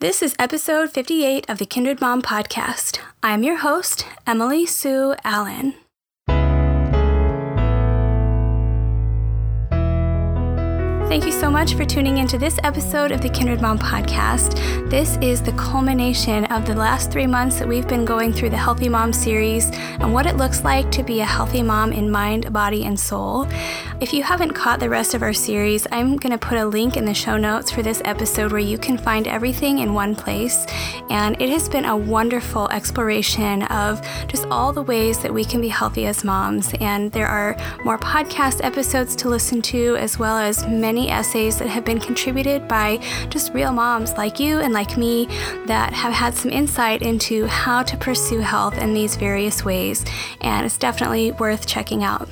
This is episode 58 of the Kindred Mom podcast. I'm your host, Emily Sue Allen. Thank you so much for tuning into this episode of the Kindred Mom podcast. This is the culmination of the last three months that we've been going through the Healthy Mom series and what it looks like to be a healthy mom in mind, body, and soul. If you haven't caught the rest of our series, I'm going to put a link in the show notes for this episode where you can find everything in one place. And it has been a wonderful exploration of just all the ways that we can be healthy as moms. And there are more podcast episodes to listen to, as well as many many essays that have been contributed by just real moms like you and like me that have had some insight into how to pursue health in these various ways. And it's definitely worth checking out.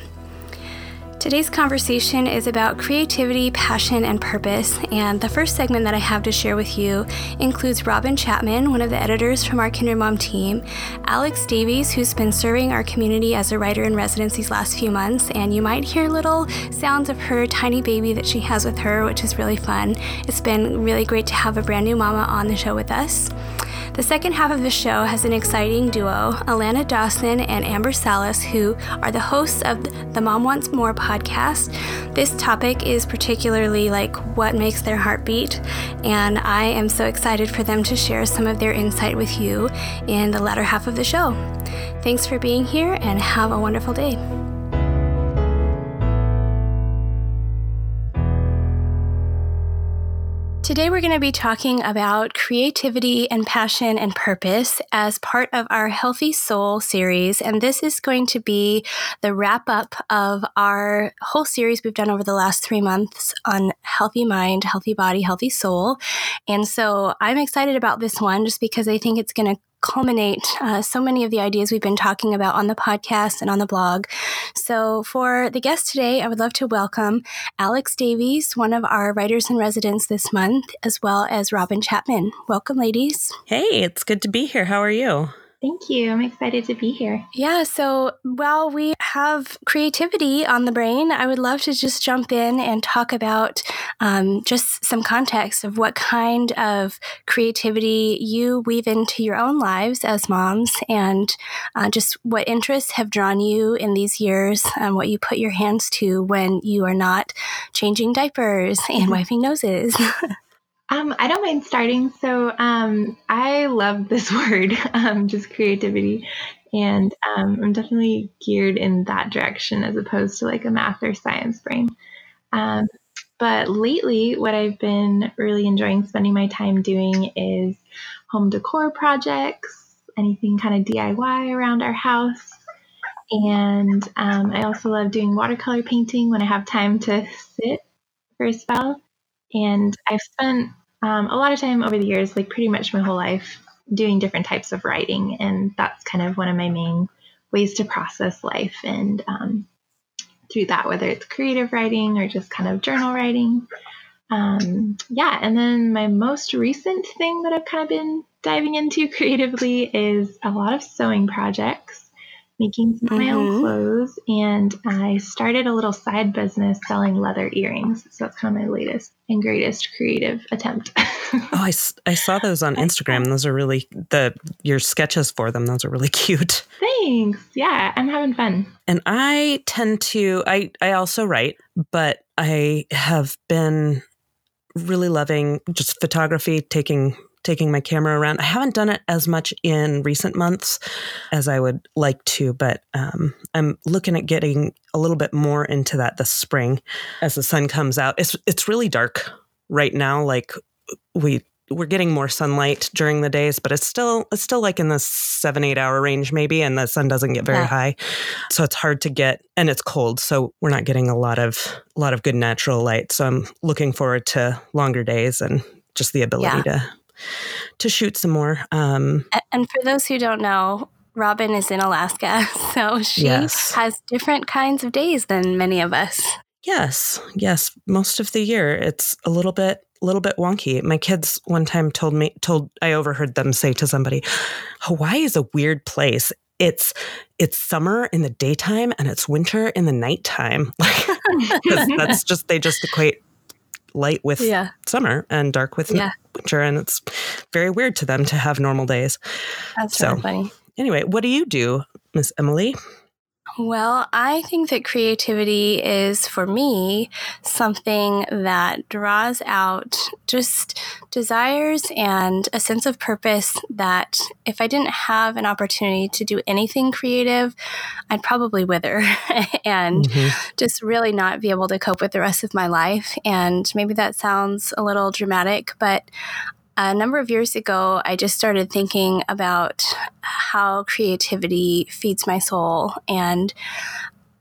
Today's conversation is about creativity, passion, and purpose. And the first segment that I have to share with you includes Robin Chapman, one of the editors from our Kindred Mom team, Alex Davies, who's been serving our community as a writer in residence these last few months. And you might hear little sounds of her tiny baby that she has with her, which is really fun. It's been really great to have a brand new mama on the show with us. The second half of the show has an exciting duo, Alana Dawson and Amber Salhus, who are the hosts of the Mom Wants More podcast. This topic is particularly like what makes their heart beat, and I am so excited for them to share some of their insight with you in the latter half of the show. Thanks for being here and have a wonderful day. Today, we're going to be talking about creativity and passion and purpose as part of our Healthy Soul series. And this is going to be the wrap up of our whole series we've done over the last three months on healthy mind, healthy body, healthy soul. And so I'm excited about this one just because I think it's going to culminate uh, so many of the ideas we've been talking about on the podcast and on the blog. So, for the guest today, I would love to welcome Alex Davies, one of our writers in residence this month, as well as Robin Chapman. Welcome, ladies. Hey, it's good to be here. How are you? Thank you. I'm excited to be here. Yeah. So while we have creativity on the brain, I would love to just jump in and talk about um, just some context of what kind of creativity you weave into your own lives as moms and uh, just what interests have drawn you in these years and what you put your hands to when you are not changing diapers and mm-hmm. wiping noses. Um, I don't mind starting. So um, I love this word, um, just creativity. And um, I'm definitely geared in that direction as opposed to like a math or science brain. Um, but lately, what I've been really enjoying spending my time doing is home decor projects, anything kind of DIY around our house. And um, I also love doing watercolor painting when I have time to sit for a spell. And I've spent um, a lot of time over the years, like pretty much my whole life, doing different types of writing. And that's kind of one of my main ways to process life. And um, through that, whether it's creative writing or just kind of journal writing. Um, yeah. And then my most recent thing that I've kind of been diving into creatively is a lot of sewing projects making some of my own mm-hmm. clothes, and I started a little side business selling leather earrings. So that's kind of my latest and greatest creative attempt. oh, I, I saw those on Instagram. Those are really the your sketches for them. Those are really cute. Thanks. Yeah, I'm having fun. And I tend to I I also write, but I have been really loving just photography, taking taking my camera around. I haven't done it as much in recent months as I would like to, but um, I'm looking at getting a little bit more into that this spring as the sun comes out. It's it's really dark right now. Like we we're getting more sunlight during the days, but it's still it's still like in the seven eight hour range maybe, and the sun doesn't get very yeah. high, so it's hard to get, and it's cold, so we're not getting a lot of a lot of good natural light. So I'm looking forward to longer days and just the ability yeah. to to shoot some more. Um, and for those who don't know, Robin is in Alaska, so she yes. has different kinds of days than many of us. Yes, yes. Most of the year, it's a little bit, a little bit wonky. My kids one time told me, told I overheard them say to somebody, "Hawaii is a weird place. It's it's summer in the daytime and it's winter in the nighttime. Like that's just they just equate light with yeah. summer and dark with yeah. winter, and it's very weird to them to have normal days. That's so funny. Anyway, what do you do, Miss Emily? Well, I think that creativity is for me something that draws out just desires and a sense of purpose that if I didn't have an opportunity to do anything creative, I'd probably wither and mm-hmm. just really not be able to cope with the rest of my life. And maybe that sounds a little dramatic, but a number of years ago, I just started thinking about how creativity feeds my soul. And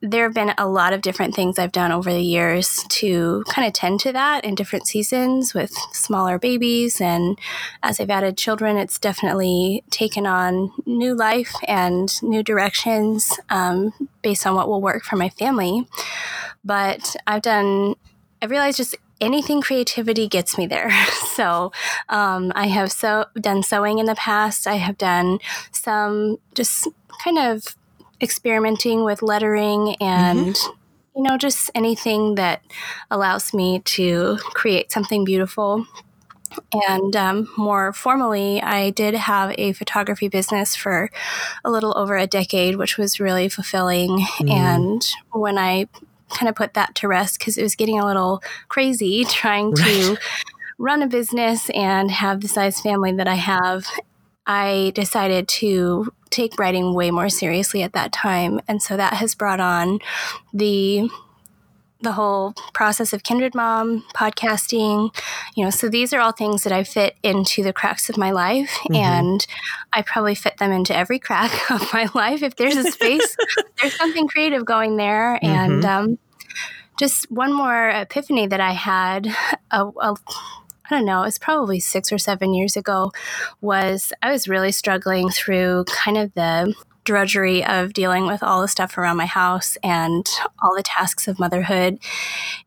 there have been a lot of different things I've done over the years to kind of tend to that in different seasons with smaller babies. And as I've added children, it's definitely taken on new life and new directions um, based on what will work for my family. But I've done, I realized just anything creativity gets me there. so um, I have so done sewing in the past. I have done some just kind of experimenting with lettering and. Mm-hmm. You know, just anything that allows me to create something beautiful and um, more formally, I did have a photography business for a little over a decade, which was really fulfilling. Mm. And when I kind of put that to rest because it was getting a little crazy trying to right. run a business and have the size family that I have. I decided to take writing way more seriously at that time. And so that has brought on the the whole process of kindred mom podcasting you know so these are all things that i fit into the cracks of my life mm-hmm. and i probably fit them into every crack of my life if there's a space there's something creative going there mm-hmm. and um, just one more epiphany that i had a, a I don't know, it's probably six or seven years ago, was I was really struggling through kind of the drudgery of dealing with all the stuff around my house and all the tasks of motherhood.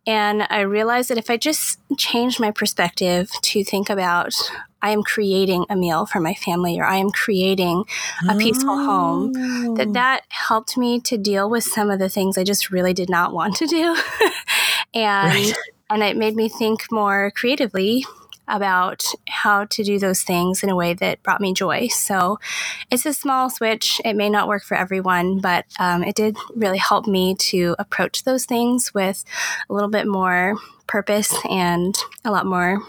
And I realized that if I just changed my perspective to think about I am creating a meal for my family or I am creating a peaceful oh. home that oh. that helped me to deal with some of the things I just really did not want to do. and right. and it made me think more creatively about how to do those things in a way that brought me joy. So it's a small switch. It may not work for everyone, but um, it did really help me to approach those things with a little bit more purpose and a lot more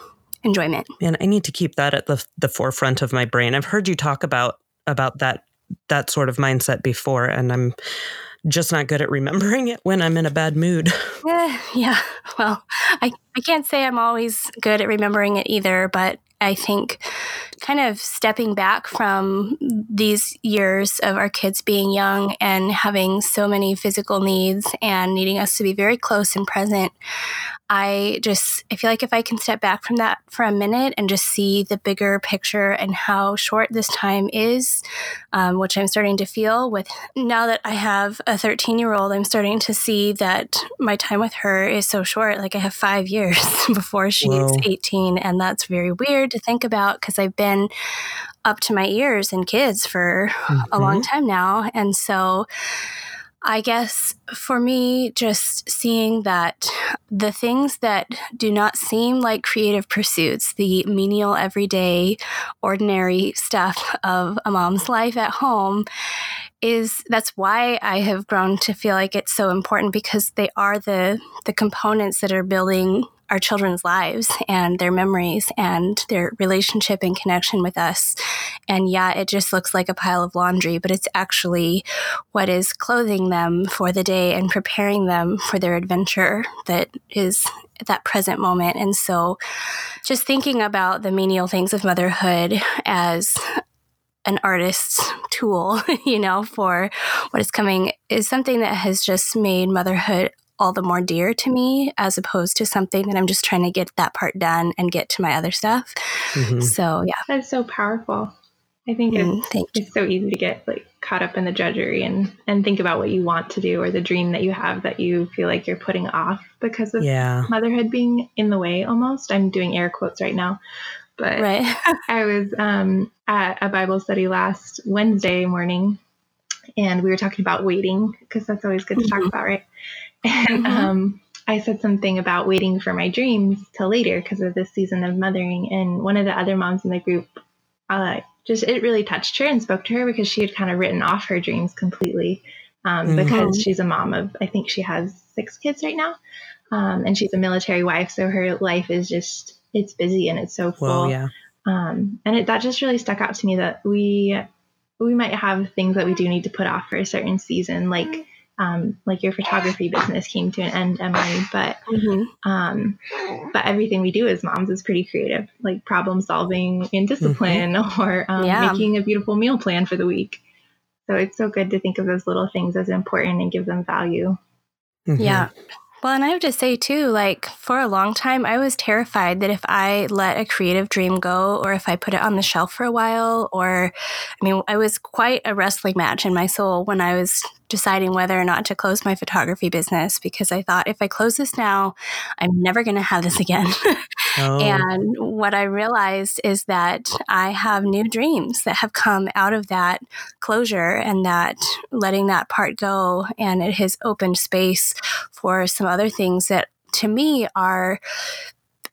enjoyment. And I need to keep that at the, the forefront of my brain. I've heard you talk about about that that sort of mindset before, and I'm just not good at remembering it when I'm in a bad mood. Yeah, yeah. Well, I, I can't say I'm always good at remembering it either, but I think kind of stepping back from these years of our kids being young and having so many physical needs and needing us to be very close and present, I just I feel like if I can step back from that for a minute and just see the bigger picture and how short this time is, um, which I'm starting to feel with now that I have a 13 year old, I'm starting to see that my time with her is so short. Like I have five years before she's Whoa. 18, and that's very weird to think about because I've been up to my ears in kids for mm-hmm. a long mm-hmm. time now, and so I guess for me, just seeing that the things that do not seem like creative pursuits, the menial, everyday, ordinary stuff of a mom's life at home, is that's why I have grown to feel like it's so important because they are the the components that are building our children's lives and their memories and their relationship and connection with us. And yeah, it just looks like a pile of laundry, but it's actually what is clothing them for the day and preparing them for their adventure that is that present moment. And so just thinking about the menial things of motherhood as an artist's tool, you know, for what is coming is something that has just made motherhood all the more dear to me as opposed to something that I'm just trying to get that part done and get to my other stuff. Mm-hmm. So yeah. That's so powerful. I think mm, it's, it's so easy to get like caught up in the judgery and and think about what you want to do or the dream that you have that you feel like you're putting off because of yeah. motherhood being in the way almost. I'm doing air quotes right now. But right. I was um, at a Bible study last Wednesday morning and we were talking about waiting because that's always good mm-hmm. to talk mm-hmm. about, right? And mm-hmm. um, I said something about waiting for my dreams till later because of this season of mothering. And one of the other moms in the group uh, just it really touched her and spoke to her because she had kind of written off her dreams completely um, mm-hmm. because she's a mom of I think she has six kids right now, um, and she's a military wife, so her life is just it's busy and it's so full. Well, yeah. Um, and it, that just really stuck out to me that we we might have things that we do need to put off for a certain season, like um, like your photography business came to an end, Emily. But mm-hmm. um, but everything we do as moms is pretty creative, like problem solving and discipline, mm-hmm. or um, yeah. making a beautiful meal plan for the week. So it's so good to think of those little things as important and give them value. Mm-hmm. Yeah. Well, and I have to say too, like for a long time, I was terrified that if I let a creative dream go or if I put it on the shelf for a while, or I mean, I was quite a wrestling match in my soul when I was deciding whether or not to close my photography business because I thought if I close this now, I'm never going to have this again. oh. And what I realized is that I have new dreams that have come out of that closure and that letting that part go. And it has opened space for some other things that to me are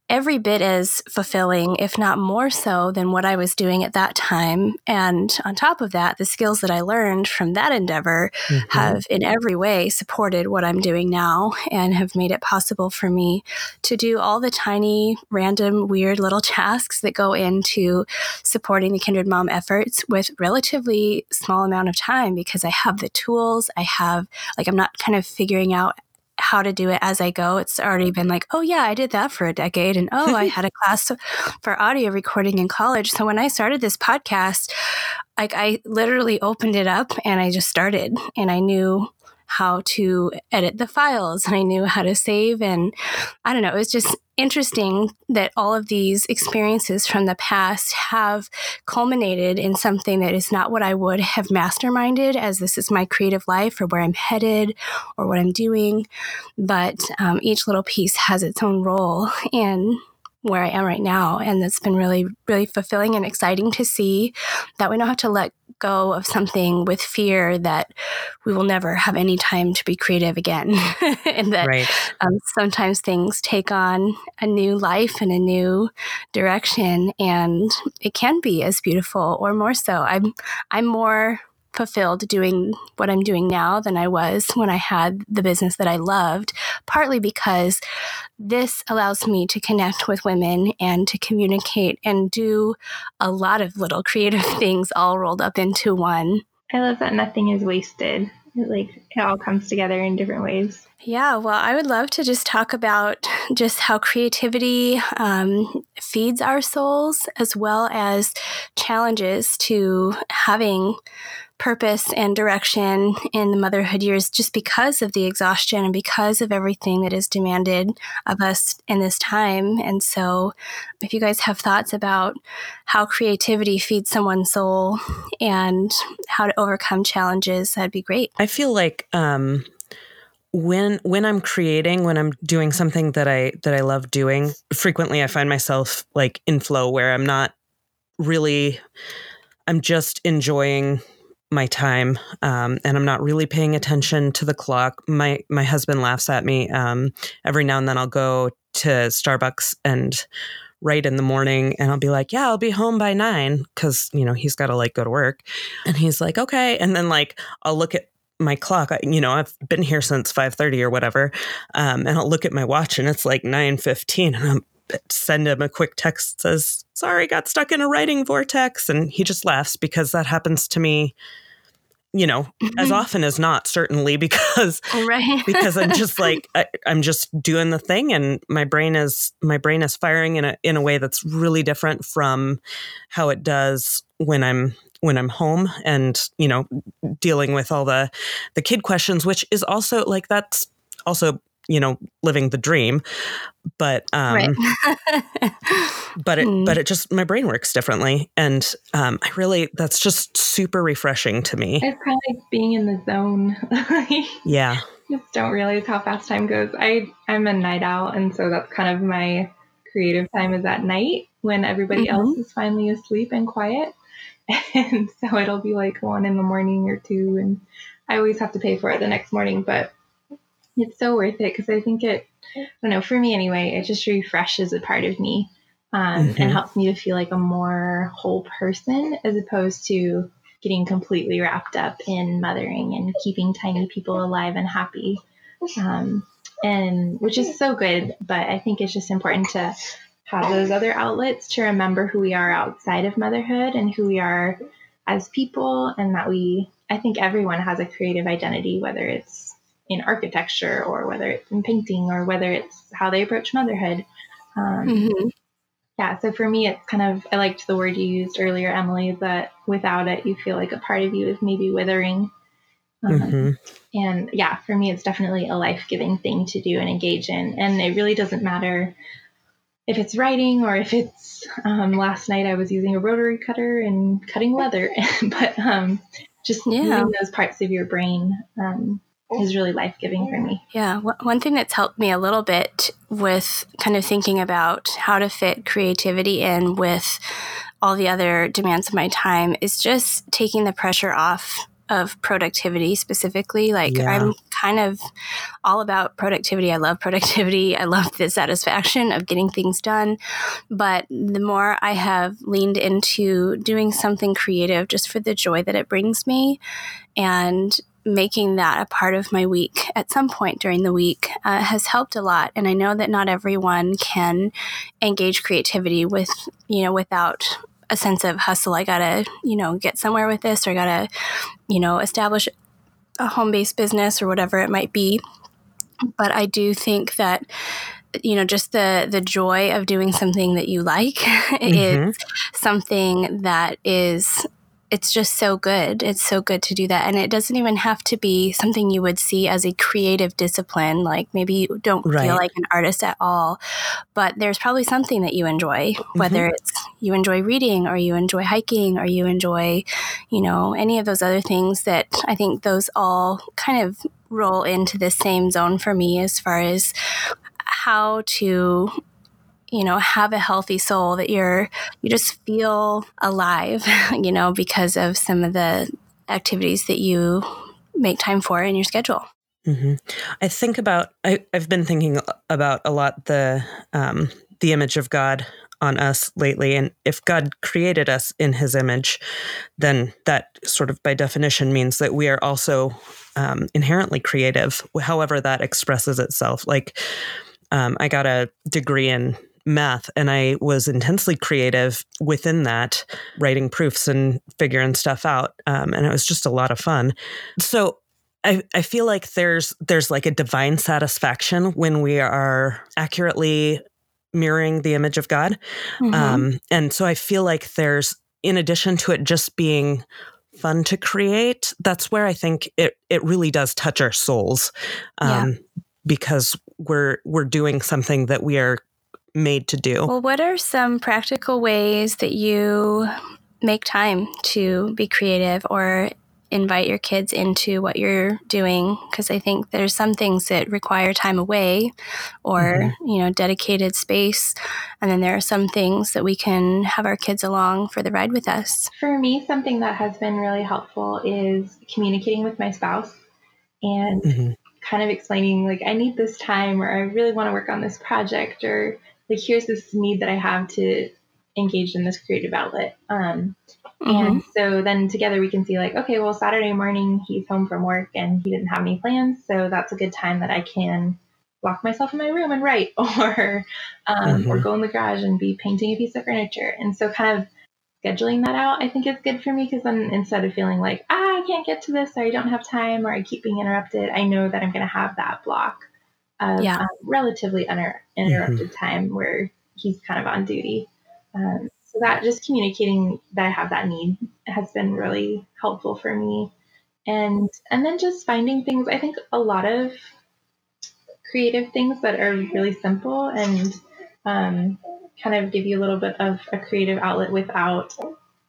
every bit as fulfilling, if not more so, than what I was doing at that time. And on top of that, the skills that I learned from that endeavor mm-hmm. have in every way supported what I'm doing now and have made it possible for me to do all the tiny, random, weird little tasks that go into supporting the Kindred Mom efforts with relatively small amount of time because I have the tools. I have, like, I'm not kind of figuring out how to do it as I go. It's already been like, oh, yeah, I did that for a decade. And oh, I had a class for audio recording in college. So when I started this podcast, like I literally opened it up and I just started and I knew how to edit the files and I knew how to save. And I don't know, it was just interesting that all of these experiences from the past have culminated in something that is not what I would have masterminded as this is my creative life or where I'm headed or what I'm doing. But um, each little piece has its own role in where I am right now. And it's been really, really fulfilling and exciting to see that we don't have to let go of something with fear that we will never have any time to be creative again. and that right. um, sometimes things take on a new life and a new direction. And it can be as beautiful or more so. I'm, I'm more fulfilled doing what I'm doing now than I was when I had the business that I loved, partly because this allows me to connect with women and to communicate and do a lot of little creative things all rolled up into one. I love that nothing is wasted. It, like it all comes together in different ways. Yeah, well, I would love to just talk about just how creativity um, feeds our souls, as well as challenges to having purpose and direction in the motherhood years just because of the exhaustion and because of everything that is demanded of us in this time. And so, if you guys have thoughts about how creativity feeds someone's soul and how to overcome challenges, that'd be great. I feel like, um, when when I'm creating, when I'm doing something that I that I love doing, frequently I find myself like in flow where I'm not really I'm just enjoying my time um, and i'm not really paying attention to the clock. My my husband laughs at me um, every now and then i'll go to starbucks and write in the morning and i'll be like yeah i'll be home by nine because you know he's got to like go to work. And he's like okay. And then like i'll look at my clock. You know i've been here since 5.30 or whatever um, and i'll look at my watch and it's like 9.15 and i'm send him a quick text says sorry got stuck in a writing vortex and he just laughs because that happens to me you know as mm-hmm. often as not certainly because right. because i'm just like I, am just doing the thing and my brain is my brain is firing in a in a way that's really different from how it does when i'm when i'm home and you know dealing with all the the kid questions which is also like that's also you know living the dream. But um right. but it mm. but it just my brain works differently. And um i really that's just super refreshing to me. It's kind of like being in the zone. Yeah. just don't realize how fast time goes. I i'm a night owl and so that's kind of my creative time is at night when everybody mm-hmm. else is finally asleep and quiet. And so it'll be like one in the morning or two and i always have to pay for it the next morning but it's so worth it because I think it, I don't know, for me anyway, it just refreshes a part of me um, mm-hmm. and helps me to feel like a more whole person as opposed to getting completely wrapped up in mothering and keeping tiny people alive and happy. Um, and which is so good, but I think it's just important to have those other outlets to remember who we are outside of motherhood and who we are as people, and that we, I think everyone has a creative identity, whether it's in architecture or whether it's in painting or whether it's how they approach motherhood. Um, mm-hmm. Yeah, so for me, it's kind of, I liked the word you used earlier, Emily, that without it, you feel like a part of you is maybe withering. Um, mm-hmm. And yeah, for me, it's definitely a life giving thing to do and engage in. And it really doesn't matter if it's writing or if it's um, last night I was using a rotary cutter and cutting leather, but um, just yeah. using those parts of your brain um, is really life giving for me. Yeah. One thing that's helped me a little bit with kind of thinking about how to fit creativity in with all the other demands of my time is just taking the pressure off of productivity specifically. Like yeah. I'm kind of all about productivity. I love productivity. I love the satisfaction of getting things done. But the more I have leaned into doing something creative just for the joy that it brings me and making that a part of my week at some point during the week uh, has helped a lot and i know that not everyone can engage creativity with you know without a sense of hustle. I gotta, you know, get somewhere with this, or I gotta, you know, establish a home based business or whatever it might be. But I do think that you know just the the joy of doing something that you like mm-hmm. is something that is it's just so good. It's so good to do that. And it doesn't even have to be something you would see as a creative discipline. Like maybe you don't right. feel like an artist at all, but there's probably something that you enjoy, mm-hmm. whether it's you enjoy reading or you enjoy hiking or you enjoy, you know, any of those other things that I think those all kind of roll into the same zone for me as far as how to you know have a healthy soul that you're you just feel alive you know because of some of the activities that you make time for in your schedule mm-hmm. i think about I, have been thinking about a lot the um, the image of god on us lately and if god created us in his image then that sort of by definition means that we are also um, inherently creative however that expresses itself like um, i got a degree in math and I was intensely creative within that, writing proofs and figuring stuff out. Um, and it was just a lot of fun. So I, I feel like there's there's like a divine satisfaction when we are accurately mirroring the image of God. Mm-hmm. Um, and so I feel like there's in addition to it just being fun to create, that's where I think it it really does touch our souls. Um, yeah. because we're we're doing something that we are made to do. Well, what are some practical ways that you make time to be creative or invite your kids into what you're doing because i think there's some things that require time away or mm-hmm. you know dedicated space and then there are some things that we can have our kids along for the ride with us for me something that has been really helpful is communicating with my spouse and mm-hmm. kind of explaining like i need this time or i really want to work on this project or like here's this need that I have to engage in this creative outlet. Um, mm-hmm. And so then together we can see like, okay, well Saturday morning he's home from work and he didn't have any plans, so that's a good time that I can lock myself in my room and write, or um, mm-hmm. or go in the garage and be painting a piece of furniture. And so kind of scheduling that out, I think is good for me because then instead of feeling like ah I can't get to this or I don't have time or I keep being interrupted, I know that I'm going to have that block of yeah. um, relatively uninterrupted mm-hmm. time where he's kind of on duty. Um, so that just communicating that I have that need has been really helpful for me. And and then just finding things. I think a lot of creative things that are really simple and um, kind of give you a little bit of a creative outlet without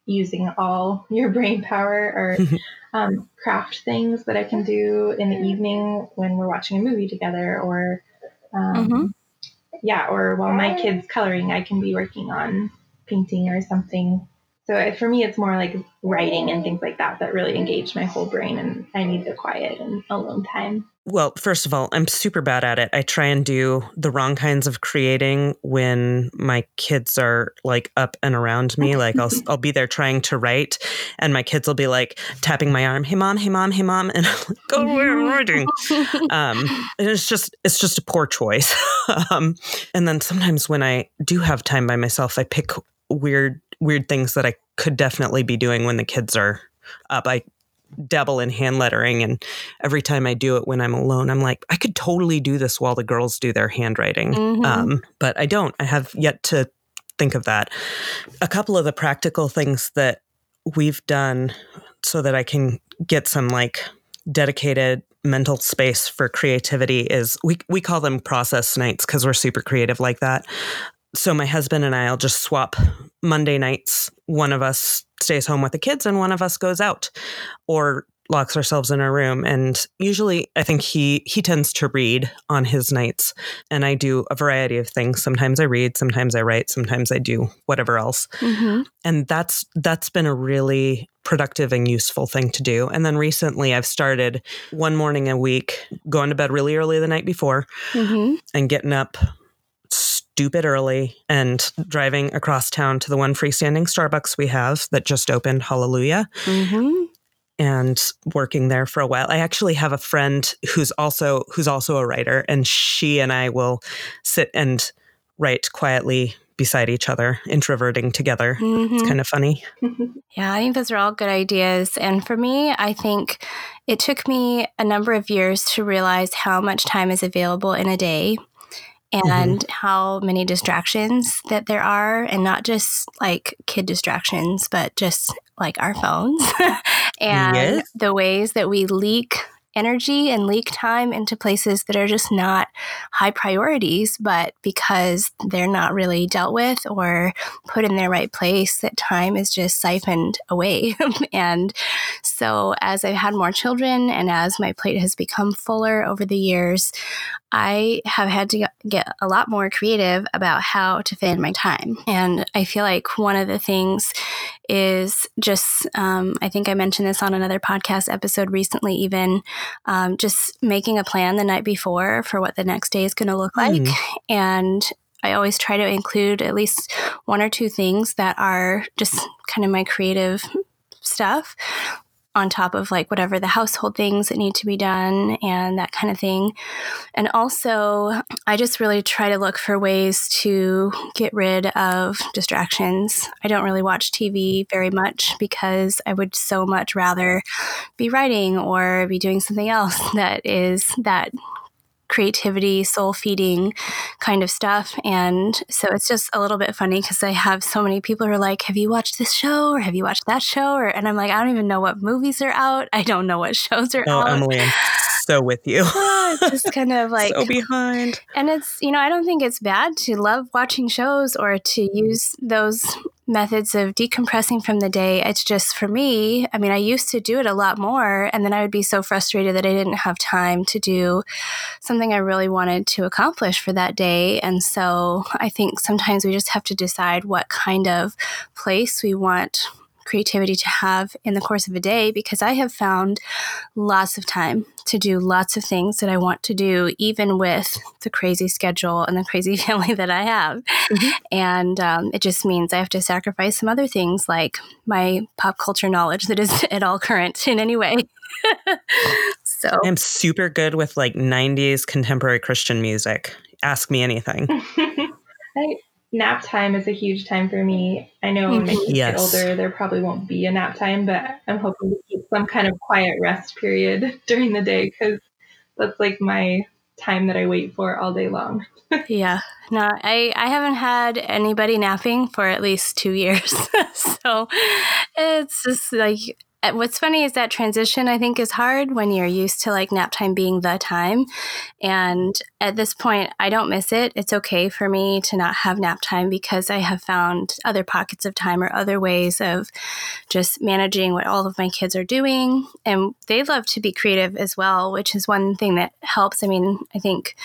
using all your brain power or um, craft things that I can do in the evening when we're watching a movie together, or um, mm-hmm. yeah, or while my kids coloring, I can be working on painting or something So for me, it's more like writing and things like that that really engage my whole brain, and I need the quiet and alone time. Well, first of all, I'm super bad at it. I try and do the wrong kinds of creating when my kids are like up and around me. Like I'll I'll be there trying to write, and my kids will be like tapping my arm, "Hey mom, hey mom, hey mom," and I'm like, "Go away, I'm writing." Um, and it's just it's just a poor choice. um, and then sometimes when I do have time by myself, I pick weird weird things that I could definitely be doing when the kids are up. I dabble in hand lettering and every time I do it when I'm alone, I'm like, I could totally do this while the girls do their handwriting. Mm-hmm. Um, but I don't. I have yet to think of that. A couple of the practical things that we've done so that I can get some like dedicated mental space for creativity is we we call them process nights because we're super creative like that so my husband and I'll just swap Monday nights. One of us stays home with the kids and one of us goes out or locks ourselves in our room and usually I think he he tends to read on his nights and I do a variety of things. Sometimes I read, sometimes I write, sometimes I do whatever else. Mm-hmm. And that's that's been a really productive and useful thing to do. And then recently I've started one morning a week going to bed really early the night before mm-hmm. and getting up stupid early and driving across town to the one freestanding Starbucks we have that just opened. Hallelujah. Mm-hmm. And working there for a while. I actually have a friend who's also who's also a writer, and she and I will sit and write quietly beside each other, introverting together. Mm-hmm. It's kind of funny. Yeah, I think those are all good ideas. And for me, I think it took me a number of years to realize how much time is available in a day and mm-hmm. how many distractions that there are and not just like kid distractions but just like our phones and yes. the ways that we leak energy and leak time into places that are just not high priorities, but because they're not really dealt with or put in their right place, that time is just siphoned away. and so, as I've had more children and as my plate has become fuller over the years, I have had to get a lot more creative about how to fit in my time. And I feel like one of the things is just, um, I think I mentioned this on another podcast episode recently, even um, just making a plan the night before for what the next day is going to look like. Mm. And I always try to include at least one or two things that are just kind of my creative stuff on top of like whatever the household things that need to be done and that kind of thing. And also, I just really try to look for ways to get rid of distractions. I don't really watch TV very much because I would so much rather be writing or be doing something else that is that creativity, soul feeding kind of stuff. And so it's just a little bit funny because I have so many people who are like, Have you watched this show or have you watched that show? Or, and I'm like, I don't even know what movies are out. I don't know what shows are oh, out. Emily, I'm so with you. just kind of like so behind. And it's, you know, I don't think it's bad to love watching shows or to use those methods of decompressing from the day. It's just for me, I mean, I used to do it a lot more, and then I would be so frustrated that I didn't have time to do something I really wanted to accomplish for that day. And so I think sometimes we just have to decide what kind of place we want creativity to have in the course of a day because I have found lots of time to do lots of things that I want to do, even with the crazy schedule and the crazy family that I have. Mm-hmm. And um, it just means I have to sacrifice some other things like my pop culture knowledge that is at all current in any way. so I'm super good with like 90s contemporary Christian music. Ask me anything. I, nap time is a huge time for me. I know when my kids yes. get older, there probably won't be a nap time, but I'm hoping to keep some kind of quiet rest period during the day because that's like my time that I wait for all day long. yeah. No, I, I haven't had anybody napping for at least two years. so it's just like Uh, what's funny is that transition I think is hard when you're used to like nap time being the time. And at this point, I don't miss it. It's okay for me to not have nap time because I have found other pockets of time or other ways of just managing what all of my kids are doing. And they love to be creative as well, which is one thing that helps. I mean, I think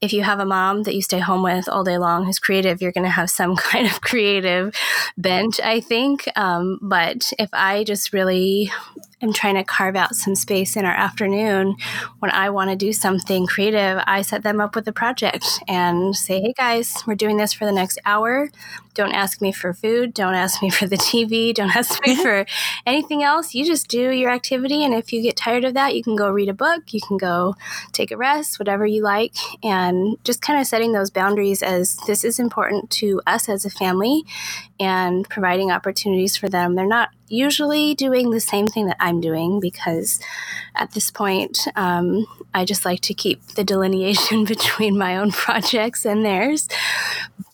if you have a mom that you stay home with all day long who's creative, you're going to have some kind of creative bent, I think. Um, but if I just really am trying to carve out some space in our afternoon when I want to do something creative, I set them up with a project and say, hey guys, we're doing this for the next hour. Don't ask me for food. Don't ask me for the TV. Don't ask me for anything else. You just do your activity. And if you get tired of that, you can go read a book. You can go take a rest, whatever you like. And just kind of setting those boundaries as this is important to us as a family and providing opportunities for them. They're not usually doing the same thing that I'm doing because at this point, um, I just like to keep the delineation between my own projects and theirs.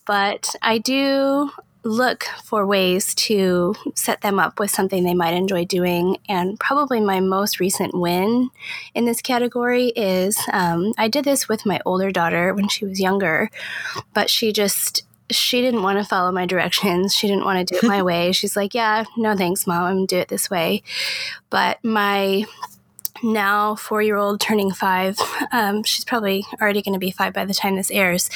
But I do look for ways to set them up with something they might enjoy doing. And probably my most recent win in this category is um, I did this with my older daughter when she was younger, but she just she didn't want to follow my directions. She didn't want to do it my way. She's like, Yeah, no thanks, mom. I'm going to do it this way. But my now four year old turning five, um, she's probably already going to be five by the time this airs.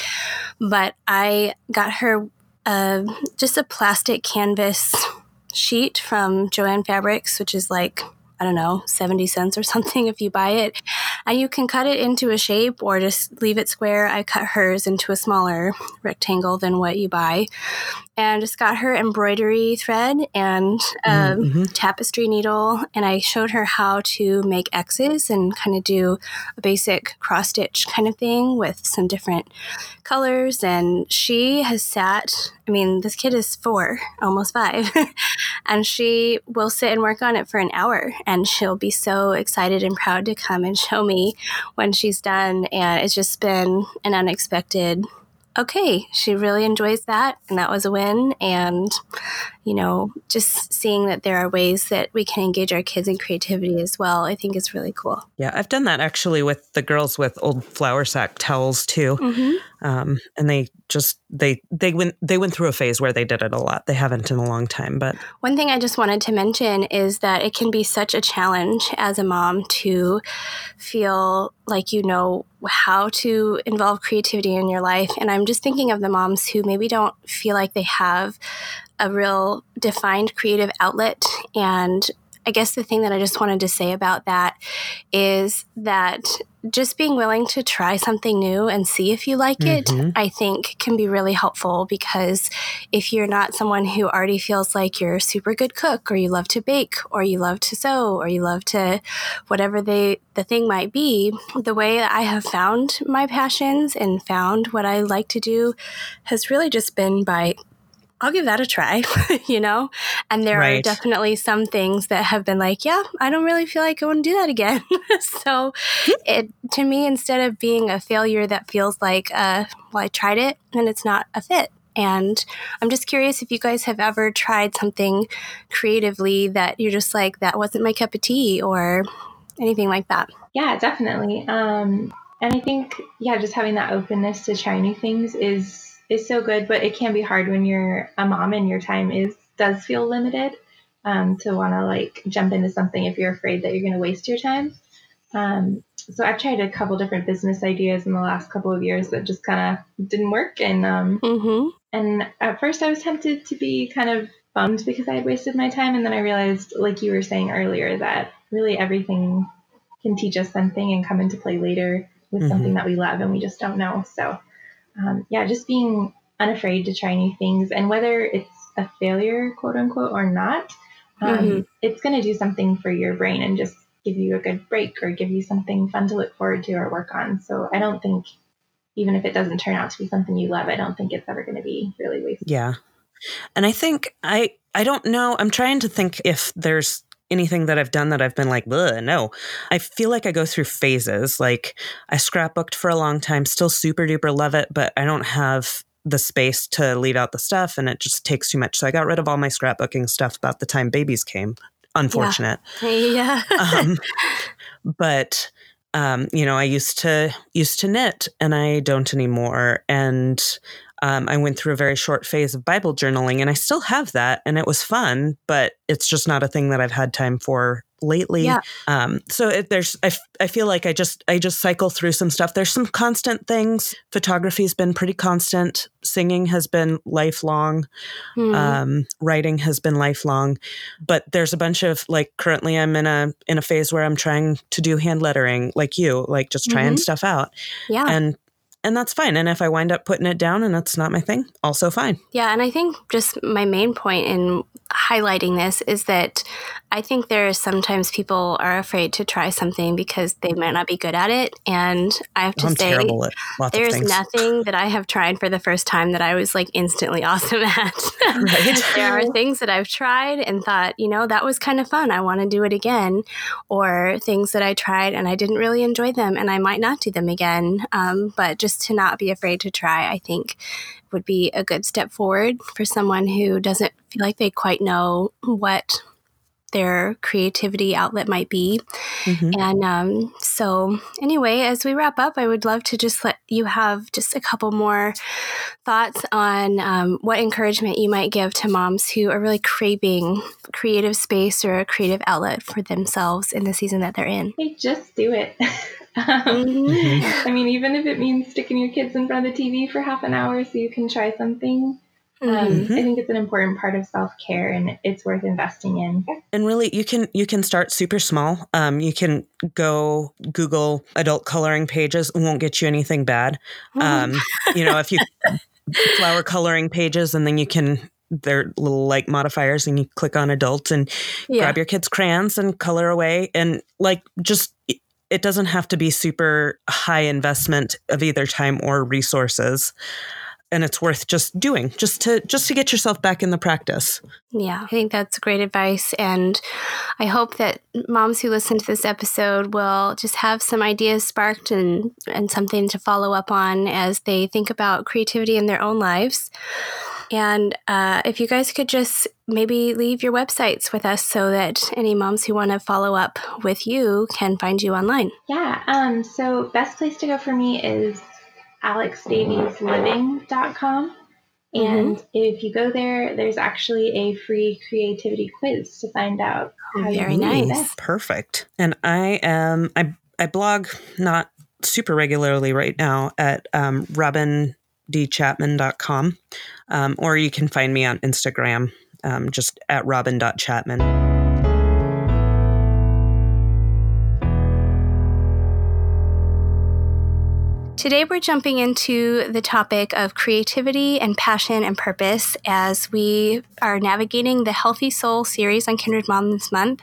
But I got her uh, just a plastic canvas sheet from Joann Fabrics, which is like I don't know, 70 cents or something if you buy it. And you can cut it into a shape or just leave it square. I cut hers into a smaller rectangle than what you buy. And just got her embroidery thread and a mm-hmm. tapestry needle. And I showed her how to make X's and kind of do a basic cross stitch kind of thing with some different colors. And she has sat, I mean, this kid is four, almost five, and she will sit and work on it for an hour and she'll be so excited and proud to come and show me when she's done. And it's just been an unexpected okay, she really enjoys that, and that was a win. And, you know, just seeing that there are ways that we can engage our kids in creativity as well, I think is really cool. Yeah, I've done that actually with the girls with old flour sack towels too. Mm-hmm. Um, and they just they they went they went through a phase where they did it a lot. They haven't in a long time, but one thing I just wanted to mention is that it can be such a challenge as a mom to feel like you know how to involve creativity in your life. And I'm just thinking of the moms who maybe don't feel like they have a real defined creative outlet and I guess the thing that I just wanted to say about that is that just being willing to try something new and see if you like mm-hmm. it, I think can be really helpful because if you're not someone who already feels like you're a super good cook or you love to bake or you love to sew or you love to whatever they the thing might be, the way I have found my passions and found what I like to do has really just been by I'll give that a try, you know? And there right. are definitely some things that have been like, yeah, I don't really feel like I want to do that again. so it to me, instead of being a failure that feels like, uh, well, I tried it and it's not a fit. And I'm just curious if you guys have ever tried something creatively that you're just like, that wasn't my cup of tea or anything like that. Yeah, definitely. Um, and I think, yeah, just having that openness to try new things is is so good, but it can be hard when you're a mom and your time is does feel limited um, to want to like jump into something if you're afraid that you're going to waste your time. Um, so I've tried a couple different business ideas in the last couple of years that just kind of didn't work, and um, mm-hmm. and at first I was tempted to be kind of bummed because I had wasted my time, and then I realized, like you were saying earlier, that really everything can teach us something and come into play later with mm-hmm. something that we love and we just don't know. So um, yeah, just being unafraid to try new things and whether it's a failure, quote unquote, or not, um, mm-hmm. it's going to do something for your brain and just give you a good break or give you something fun to look forward to or work on. So I don't think, even if it doesn't turn out to be something you love, I don't think it's ever going to be really wasted. Yeah. And I think I I don't know. I'm trying to think if there's anything that I've done that I've been like, no. I feel like I go through phases. Like I scrapbooked for a long time, still super duper love it, but I don't have the space to leave out the stuff and it just takes too much. So I got rid of all my scrapbooking stuff about the time babies came. Unfortunate. Yeah. yeah. um, but um, you know, I used to used to knit and I don't anymore. And um, I went through a very short phase of Bible journaling, and I still have that, and it was fun, but it's just not a thing that I've had time for lately. Yeah. Um, so it, there's, I, f- I feel like I just, I just cycle through some stuff. There's some constant things. Photography has been pretty constant. Singing has been lifelong. Hmm. Um, writing has been lifelong. But there's a bunch of like currently I'm in a in a phase where I'm trying to do hand lettering, like you, like just trying Mhm. stuff out, yeah. and and that's fine. And if I wind up putting it down and that's not my thing, also fine. Yeah, and I think just my main point in highlighting this is that I think there are sometimes people are afraid to try something because they might not be good at it. And I have to I'm say, terrible at lots there's nothing that I have tried for the first time that I was like instantly awesome at. Right. there are things that I've tried and thought, you know, that was kind of fun. I want to do it again. Or things that I tried and I didn't really enjoy them and I might not do them again. Um, but just to not be afraid to try, I think would be a good step forward for someone who doesn't feel like they quite know what their creativity outlet might be. Mhm. And um, so, anyway, as we wrap up, I would love to just let you have just a couple more thoughts on um, what encouragement you might give to moms who are really craving creative space or a creative outlet for themselves in the season that they're in. Hey, just do it. um, Mhm. I mean, even if it means sticking your kids in front of the TV for half an hour so you can try something, um, Mhm. I think it's an important part of self care and it's worth investing in. And really, you can you can start super small. Um, you can go Google adult coloring pages. It won't get you anything bad. Um, you know, if you flower coloring pages, and then you can they're little like modifiers, and you click on adult and yeah. grab your kids' crayons and color away. And like, just it doesn't have to be super high investment of either time or resources. And it's worth just doing, just to just to get yourself back in the practice. Yeah, I think that's great advice. And I hope that moms who listen to this episode will just have some ideas sparked and, and something to follow up on as they think about creativity in their own lives. And uh, if you guys could just maybe leave your websites with us so that any moms who want to follow up with you can find you online. Yeah. Um, so best place to go for me is alexdaviesliving.com. And if you go there, there's actually a free creativity quiz to find out how you Very can nice. best. Perfect. And I am I I blog not super regularly right now at um, robindchapman.com. Um, or you can find me on Instagram, um, just at robin.chapman. Today, we're jumping into the topic of creativity and passion and purpose as we are navigating the Healthy Soul series on Kindred Mom this month.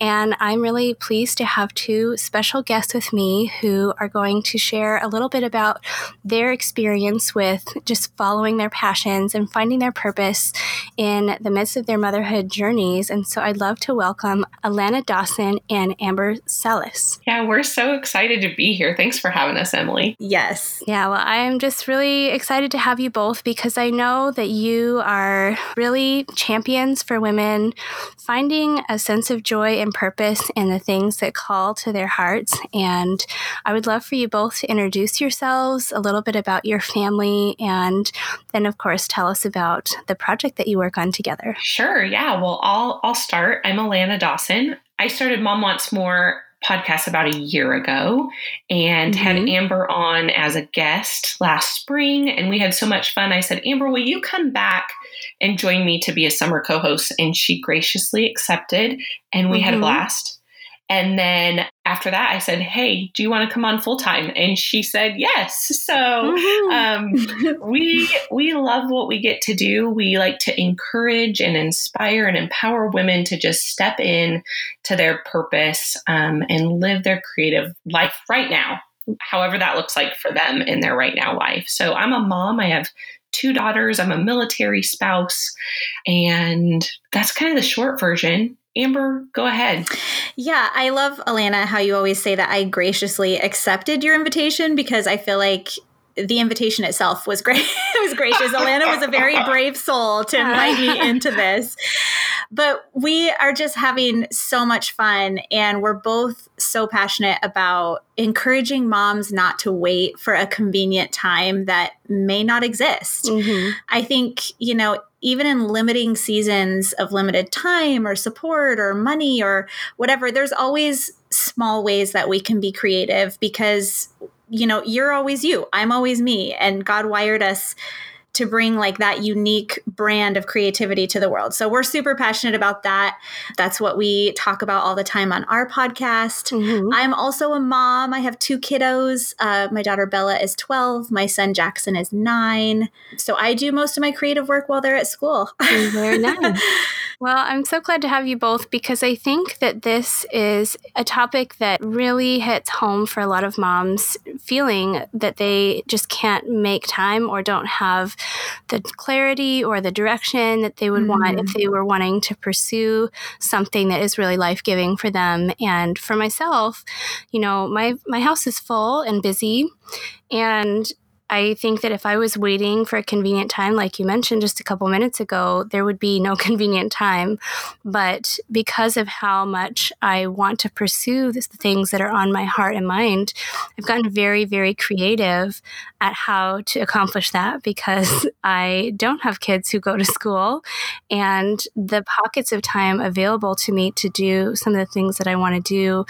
And I'm really pleased to have two special guests with me who are going to share a little bit about their experience with just following their passions and finding their purpose in the midst of their motherhood journeys. And so I'd love to welcome Alana Dawson and Amber Salhus. Yeah, we're so excited to be here. Thanks for having us, Emily. Yes. Yeah, well, I am just really excited to have you both because I know that you are really champions for women finding a sense of joy and purpose in the things that call to their hearts. And I would love for you both to introduce yourselves, a little bit about your family, and then, of course, tell us about the project that you work on together. Sure. Yeah. Well, I'll I'll start. I'm Alana Dawson. I started Mom Wants More podcast about a year ago and had Mhm. Amber on as a guest last spring and we had so much fun. I said, "Amber, will you come back and join me to be a summer co-host?" And she graciously accepted and we had a Mhm. blast. And then after that, I said, Hey, do you want to come on full time? And she said, Yes. So um, we we love what we get to do. We like to encourage and inspire and empower women to just step in to their purpose um, and live their creative life right now, however that looks like for them in their right now life. So I'm a mom. I have two daughters. I'm a military spouse, and that's kind of the short version. Amber, go ahead. Yeah, I love Alana how you always say that I graciously accepted your invitation because I feel like the invitation itself was great. it was gracious. Alana was a very brave soul to invite me into this. But we are just having so much fun, and we're both so passionate about encouraging moms not to wait for a convenient time that may not exist. Mm-hmm. I think, you know, even in limiting seasons of limited time or support or money or whatever, there's always small ways that we can be creative because, you know, you're always you, I'm always me. And God wired us to bring like that unique brand of creativity to the world. So we're super passionate about that. That's what we talk about all the time on our podcast. Mm-hmm. I'm also a mom. I have two kiddos. Uh, my daughter Bella is 12. My son Jackson is nine. So I do most of my creative work while they're at school. Very nice. Well, I'm so glad to have you both because I think that this is a topic that really hits home for a lot of moms feeling that they just can't make time or don't have the clarity or the direction that they would mm-hmm. want if mm-hmm. they were wanting to pursue something that is really life giving for them. And for myself, you know, my, my house is full and busy. And I think that if I was waiting for a convenient time, like you mentioned just a couple minutes ago, there would be no convenient time. But because of how much I want to pursue the things that are on my heart and mind, I've gotten very, very creative at how to accomplish that because I don't have kids who go to school. And the pockets of time available to me to do some of the things that I want to do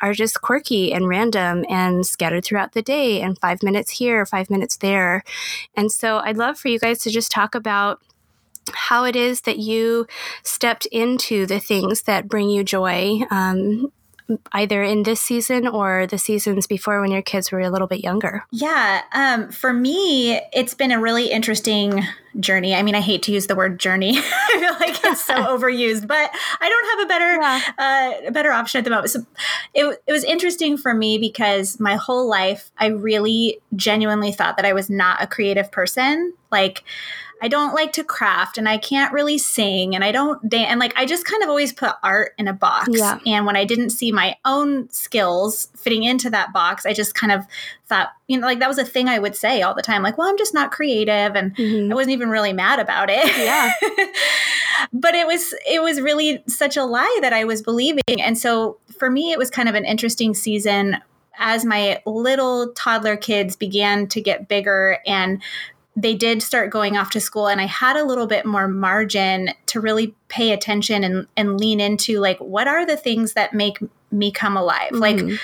are just quirky and random and scattered throughout the day and five minutes here, five minutes there. And so I'd love for you guys to just talk about how it is that you stepped into the things that bring you joy. Um, either in this season or the seasons before when your kids were a little bit younger? Yeah, um, for me, it's been a really interesting journey. I mean, I hate to use the word journey. I feel like it's so overused, but I don't have a better yeah. uh, a better option at the moment. So it, it was interesting for me because my whole life, I really genuinely thought that I was not a creative person. Like I don't like to craft and I can't really sing and I don't dance. And like, I just kind of always put art in a box. Yeah. And when I didn't see my own skills fitting into that box, I just kind of thought, you know, like that was a thing I would say all the time. Like, well, I'm just not creative. And mm-hmm. I wasn't even really mad about it. Yeah. but it was, it was really such a lie that I was believing. And so for me, it was kind of an interesting season as my little toddler kids began to get bigger and they did start going off to school and I had a little bit more margin to really pay attention and, and lean into like what are the things that make me come alive? Mm-hmm. Like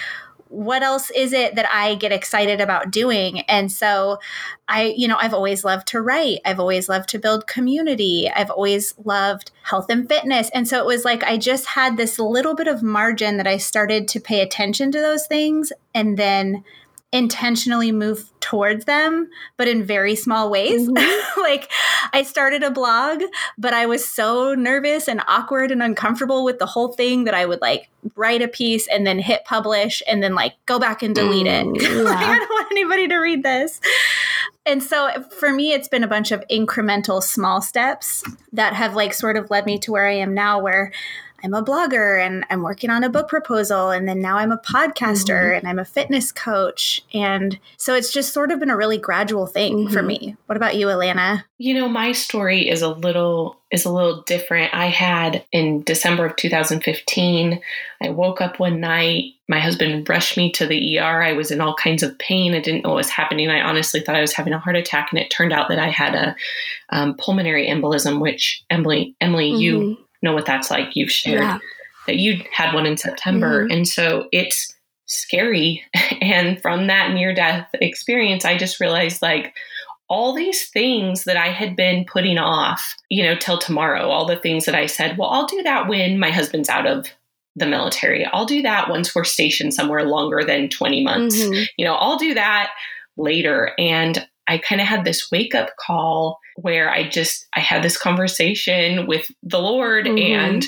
what else is it that I get excited about doing? And so I, you know, I've always loved to write. I've always loved to build community. I've always loved health and fitness. And so it was like I just had this little bit of margin that I started to pay attention to those things and then intentionally move towards them, but in very small ways. Mm-hmm. like I started a blog, but I was so nervous and awkward and uncomfortable with the whole thing that I would like write a piece and then hit publish and then like go back and delete mm, it. Yeah. like, I don't want anybody to read this. And so for me, it's been a bunch of incremental small steps that have like sort of led me to where I am now, where I'm a blogger and I'm working on a book proposal. And then now I'm a podcaster mm-hmm. and I'm a fitness coach. And so it's just sort of been a really gradual thing mm-hmm. for me. What about you, Alana? You know, my story is a little is a little different. I had in December of 2015, I woke up one night. My husband rushed me to the ER. I was in all kinds of pain. I didn't know what was happening. I honestly thought I was having a heart attack, and it turned out that I had a um, pulmonary embolism, which Emily, Emily, mm-hmm. you know what that's like. You've shared yeah. that you had one in September. Mm-hmm. And so it's scary. And from that near death experience, I just realized like, all these things that I had been putting off, you know, till tomorrow, all the things that I said, well, I'll do that when my husband's out of the military. I'll do that once we're stationed somewhere longer than 20 months. Mm-hmm. You know, I'll do that later. And I kind of had this wake up call where I just I had this conversation with the Lord mm-hmm. and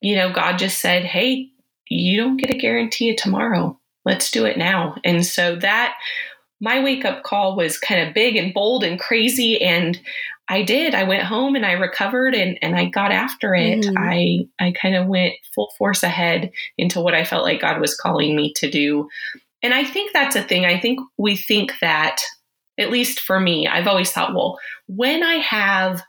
you know God just said, "Hey, you don't get a guarantee of tomorrow. Let's do it now." And so that my wake up call was kind of big and bold and crazy and I did. I went home and I recovered and, and I got after it. Mm-hmm. I I kind of went full force ahead into what I felt like God was calling me to do. And I think that's a thing. I think we think that at least for me, I've always thought, well, when I have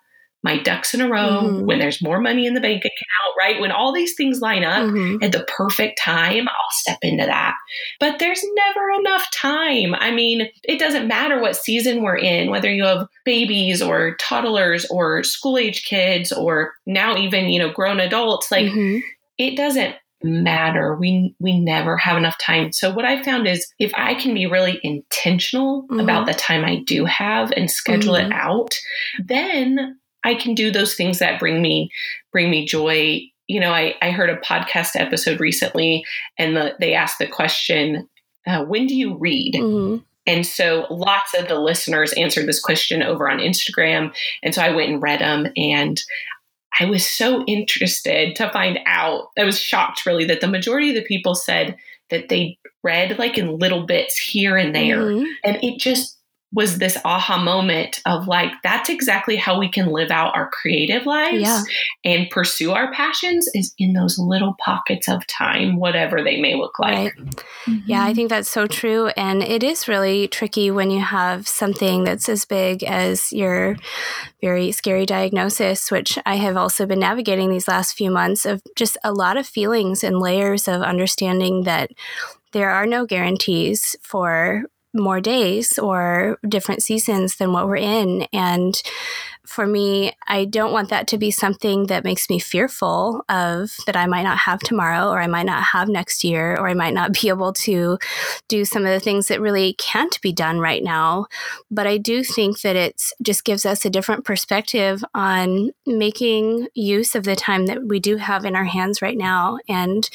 my ducks in a row, mm-hmm. when there's more money in the bank account, right? When all these things line up mm-hmm. at the perfect time, I'll step into that. But there's never enough time. I mean, it doesn't matter what season we're in, whether you have babies or toddlers or school age kids or now even, you know, grown adults, like mm-hmm. it doesn't matter. We we never have enough time. So what I found is if I can be really intentional mm-hmm. about the time I do have and schedule mm-hmm. it out, then I can do those things that bring me bring me joy. You know, I, I heard a podcast episode recently and the, they asked the question, uh, when do you read? Mm-hmm. And so lots of the listeners answered this question over on Instagram. And so I went and read them. And I was so interested to find out. I was shocked, really, that the majority of the people said that they read like in little bits here and there. Mm-hmm. And it just was this aha moment of like that's exactly how we can live out our creative lives yeah. and pursue our passions is in those little pockets of time whatever they may look like right. mm-hmm. yeah i think that's so true and it is really tricky when you have something that's as big as your very scary diagnosis which i have also been navigating these last few months of just a lot of feelings and layers of understanding that there are no guarantees for more days or different seasons than what we're in. And for me, I don't want that to be something that makes me fearful of that I might not have tomorrow or I might not have next year or I might not be able to do some of the things that really can't be done right now. But I do think that it just gives us a different perspective on making use of the time that we do have in our hands right now and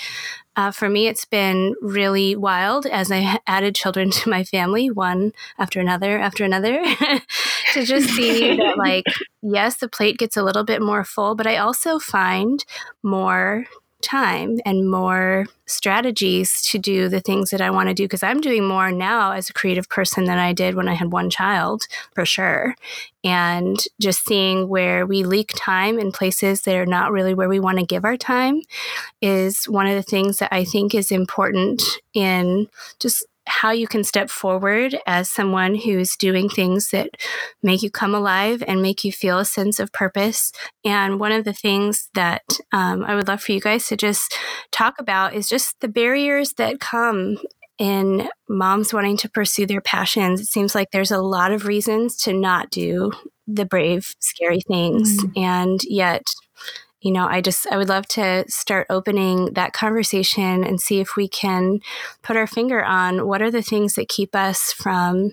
uh, for me, it's been really wild as I added children to my family, one after another after another, to just see that, like, yes, the plate gets a little bit more full, but I also find more time and more strategies to do the things that I want to do because I'm doing more now as a creative person than I did when I had one child, for sure. And just seeing where we leak time in places that are not really where we want to give our time is one of the things that I think is important in just how you can step forward as someone who's doing things that make you come alive and make you feel a sense of purpose. And one of the things that um, I would love for you guys to just talk about is just the barriers that come in moms wanting to pursue their passions. It seems like there's a lot of reasons to not do the brave, scary things. Mm. And yet, you know, I just, I would love to start opening that conversation and see if we can put our finger on what are the things that keep us from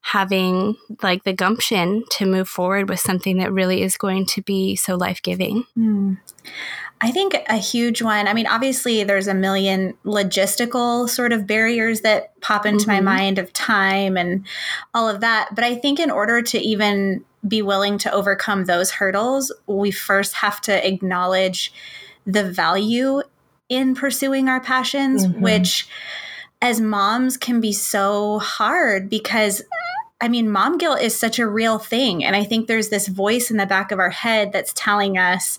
having like the gumption to move forward with something that really is going to be so life giving. Mm. I think a huge one. I mean, obviously, there's a million logistical sort of barriers that pop into mm-hmm. my mind of time and all of that. But I think in order to even be willing to overcome those hurdles, we first have to acknowledge the value in pursuing our passions, mm-hmm. which as moms can be so hard because I mean, mom guilt is such a real thing. And I think there's this voice in the back of our head that's telling us,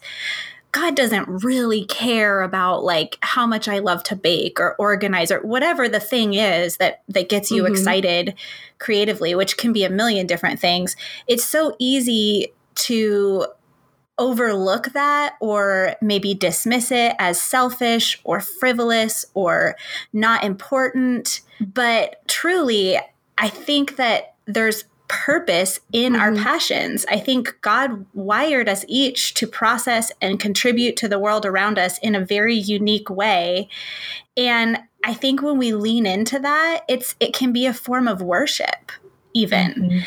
God doesn't really care about like how much I love to bake or organize or whatever the thing is that that gets you mm-hmm. excited creatively, which can be a million different things. It's so easy to overlook that or maybe dismiss it as selfish or frivolous or not important. But truly, I think that there's purpose in mm-hmm. our passions. I think God wired us each to process and contribute to the world around us in a very unique way. And I think when we lean into that, it's it can be a form of worship even. Mm-hmm.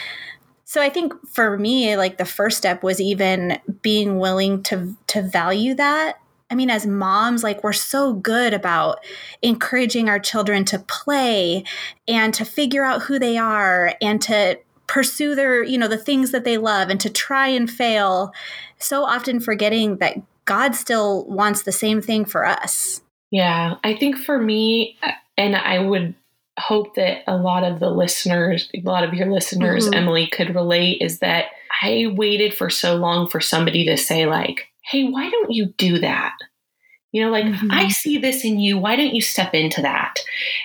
So I think for me like the first step was even being willing to to value that I mean, as moms, like we're so good about encouraging our children to play and to figure out who they are and to pursue their, you know, the things that they love and to try and fail, so often forgetting that God still wants the same thing for us. Yeah, I think for me, and I would hope that a lot of the listeners, a lot of your listeners, mm-hmm. Emily, could relate is that I waited for so long for somebody to say, like, hey, why don't you do that? You know, like, mm-hmm. I see this in you. Why don't you step into that?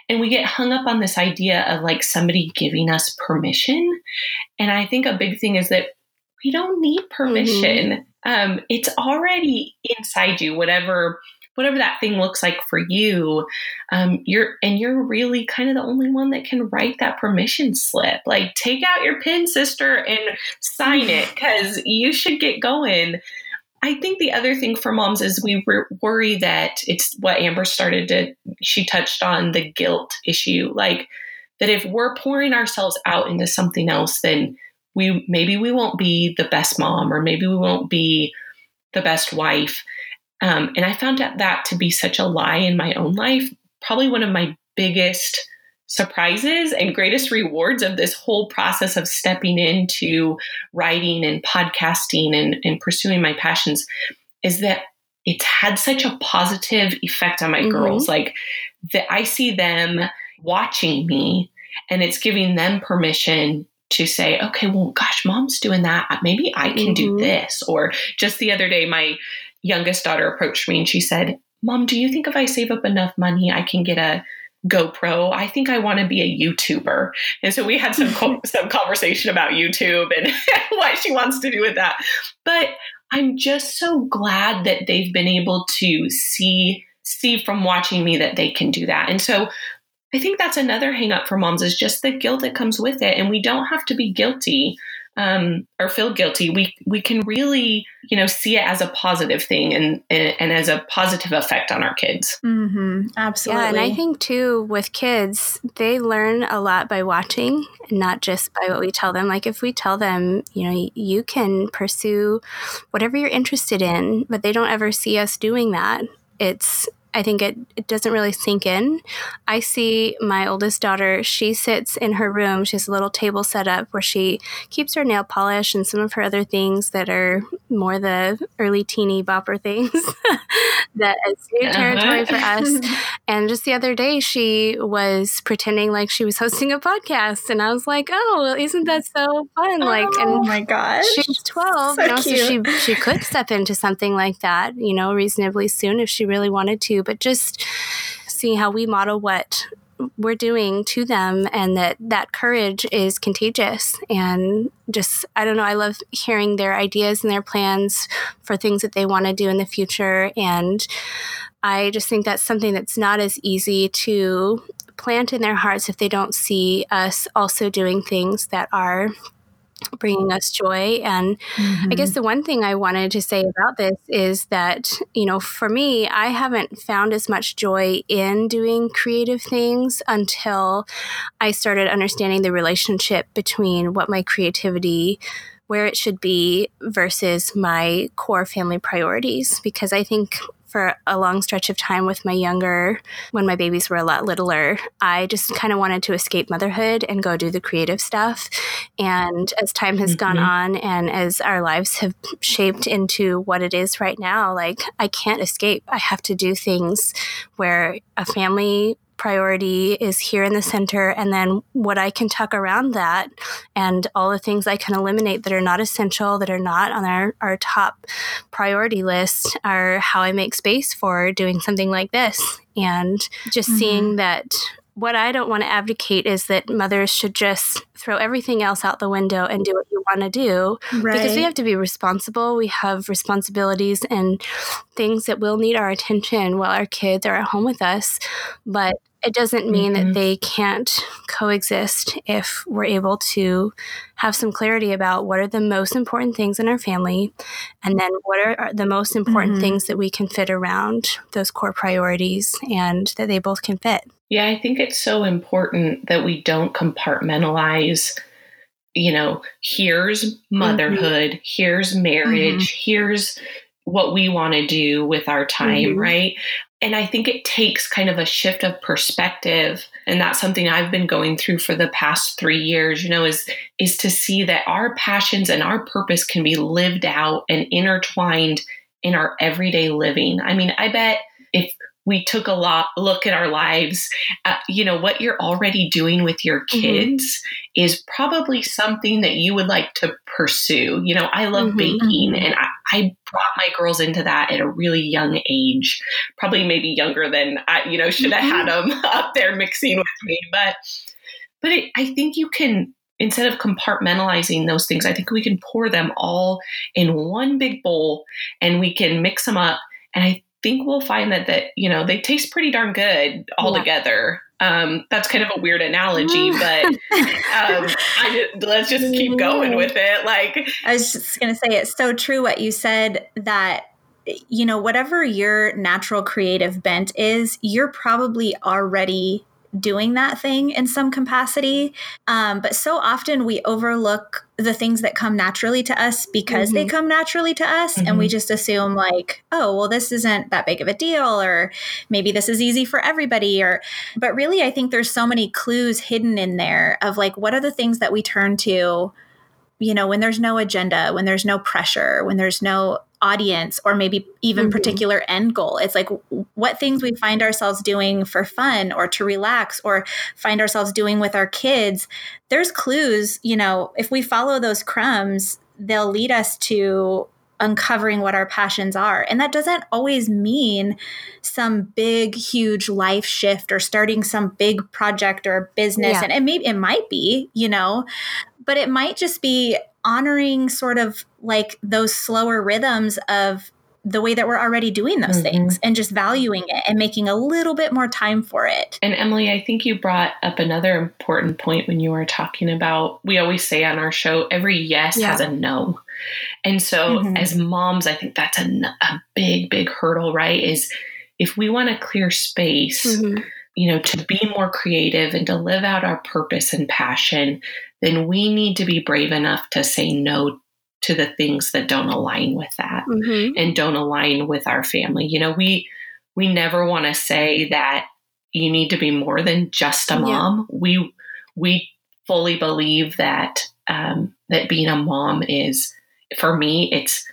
And we get hung up on this idea of like somebody giving us permission. And I think a big thing is that we don't need permission. Mm-hmm. Um, it's already inside you, whatever whatever that thing looks like for you um, you're and you're really kind of the only one that can write that permission slip like take out your pen sister and sign it because you should get going I think the other thing for moms is we worry that it's what Amber started to, she touched on the guilt issue. Like that if we're pouring ourselves out into something else, then we maybe we won't be the best mom or maybe we won't be the best wife. Um, and I found that to be such a lie in my own life. Probably one of my biggest surprises and greatest rewards of this whole process of stepping into writing and podcasting and, and pursuing my passions is that it's had such a positive effect on my mm-hmm. girls. Like that I see them watching me and it's giving them permission to say, okay, well, gosh, mom's doing that. Maybe I can mm-hmm. do this. Or just the other day, my youngest daughter approached me and she said, Mom, do you think if I save up enough money, I can get a GoPro. I think I want to be a YouTuber. And so we had some co- some conversation about YouTube and what she wants to do with that. But I'm just so glad that they've been able to see see from watching me that they can do that. And so I think that's another hang up for moms is just the guilt that comes with it and we don't have to be guilty um, or feel guilty, we we can really you know see it as a positive thing and and, as a positive effect on our kids. Mm-hmm. Absolutely. Yeah, and I think too with kids, they learn a lot by watching, not just by what we tell them. Like if we tell them, you know, you can pursue whatever you're interested in, but they don't ever see us doing that. It's I think it, it doesn't really sink in. I see my oldest daughter, she sits in her room. She has a little table set up where she keeps her nail polish and some of her other things that are more the early teeny bopper things that is new uh-huh. territory for us. and just the other day, she was pretending like she was hosting a podcast. And I was like, oh, isn't that so fun? Like, and oh my gosh. She's 12. So you know, so she, she could step into something like that, you know, reasonably soon if she really wanted to but just seeing how we model what we're doing to them and that that courage is contagious. And just i don't know i love hearing their ideas and their plans for things that they want to do in the future. And i just think that's something that's not as easy to plant in their hearts if they don't see us also doing things that are bringing us joy. And mm-hmm. I guess mm-hmm. the one thing I wanted to say about this is that, you know, for me, I haven't found as much joy in doing creative things until I started understanding the relationship between what my creativity where it should be versus my core family priorities because I think for a long stretch of time with my younger, when my babies were a lot littler, I just kind of wanted to escape motherhood and go do the creative stuff. And as time has mm-hmm. gone on and as our lives have shaped into what it is right now, like I can't escape. I have to do things where a family priority is here in the center and then what I can tuck around that and all the things I can eliminate that are not essential, that are not on our, our top priority list are how I make space for doing something like this. And just mm-hmm. seeing that what I don't want to advocate is that mothers should just throw everything else out the window and do what you want to do right. because we have to be responsible. We have responsibilities and things that will need our attention while our kids are at home with us. But it doesn't mean mm-hmm. that they can't coexist if we're able to have some clarity about what are the most important things in our family and then what are the most important mm-hmm. things that we can fit around those core priorities and that they both can fit. Yeah, I think it's so important that we don't compartmentalize you know, here's motherhood, mm-hmm. here's marriage, mm-hmm. here's what we want to do with our time, mm-hmm. right? And I think it takes kind of a shift of perspective. And that's something I've been going through for the past three years, you know, is, is to see that our passions and our purpose can be lived out and intertwined in our everyday living. I mean, I bet if we took a lot look at our lives uh, you know what you're already doing with your mm-hmm. kids mm-hmm. is probably something that you would like to pursue you know i love mm-hmm, baking mm-hmm. and I, I brought my girls into that at a really young age, probably maybe younger than I, you know, should have mm-hmm. had them up there mixing with me. But, but it, I think you can, instead of compartmentalizing those things, I think we can pour them all in one big bowl and we can mix them up. And I think we'll find that, that, you know, they taste pretty darn good all yeah. together. Um, that's kind of a weird analogy, but um, I let's just keep going with it. Like I was just going to say, it's so true what you said that you know whatever your natural creative bent is, you're probably already doing that thing in some capacity. Um, but so often we overlook the things that come naturally to us because mm-hmm. they come naturally to us. Mm-hmm. And we mm-hmm. just assume, like, oh, well, this isn't that big of a deal, or maybe this is easy for everybody. Or, but really, I think there's so many clues hidden in there of like, what are the things that we turn to you know, when there's no agenda, when there's no pressure, when there's no audience or maybe even mm-hmm. particular end goal. It's like what things we find ourselves doing for fun or to relax or find ourselves doing with our kids. There's clues, you know, if we follow those crumbs, they'll lead us to uncovering what our passions are. And that doesn't always mean some big, huge life shift or starting some big project or business. Yeah. And it may it might be, you know, but it might just be honoring sort of like those slower rhythms of the way that we're already doing those mm-hmm. things and just valuing it and making a little bit more time for it. And Emily, I think you brought up another important point when you were talking about we always say on our show every yes yeah. has a no. And so mm-hmm. as moms, I think that's a, a, big big hurdle, right? Is if we want a clear space mm-hmm you know, to be more creative and to live out our purpose and passion, then we need to be brave enough to say no to the things that don't align with that mm-hmm. and don't align with our family. You know, we we never want to say that you need to be more than just a mom. Yeah. We we fully believe that um, that being a mom is for me it's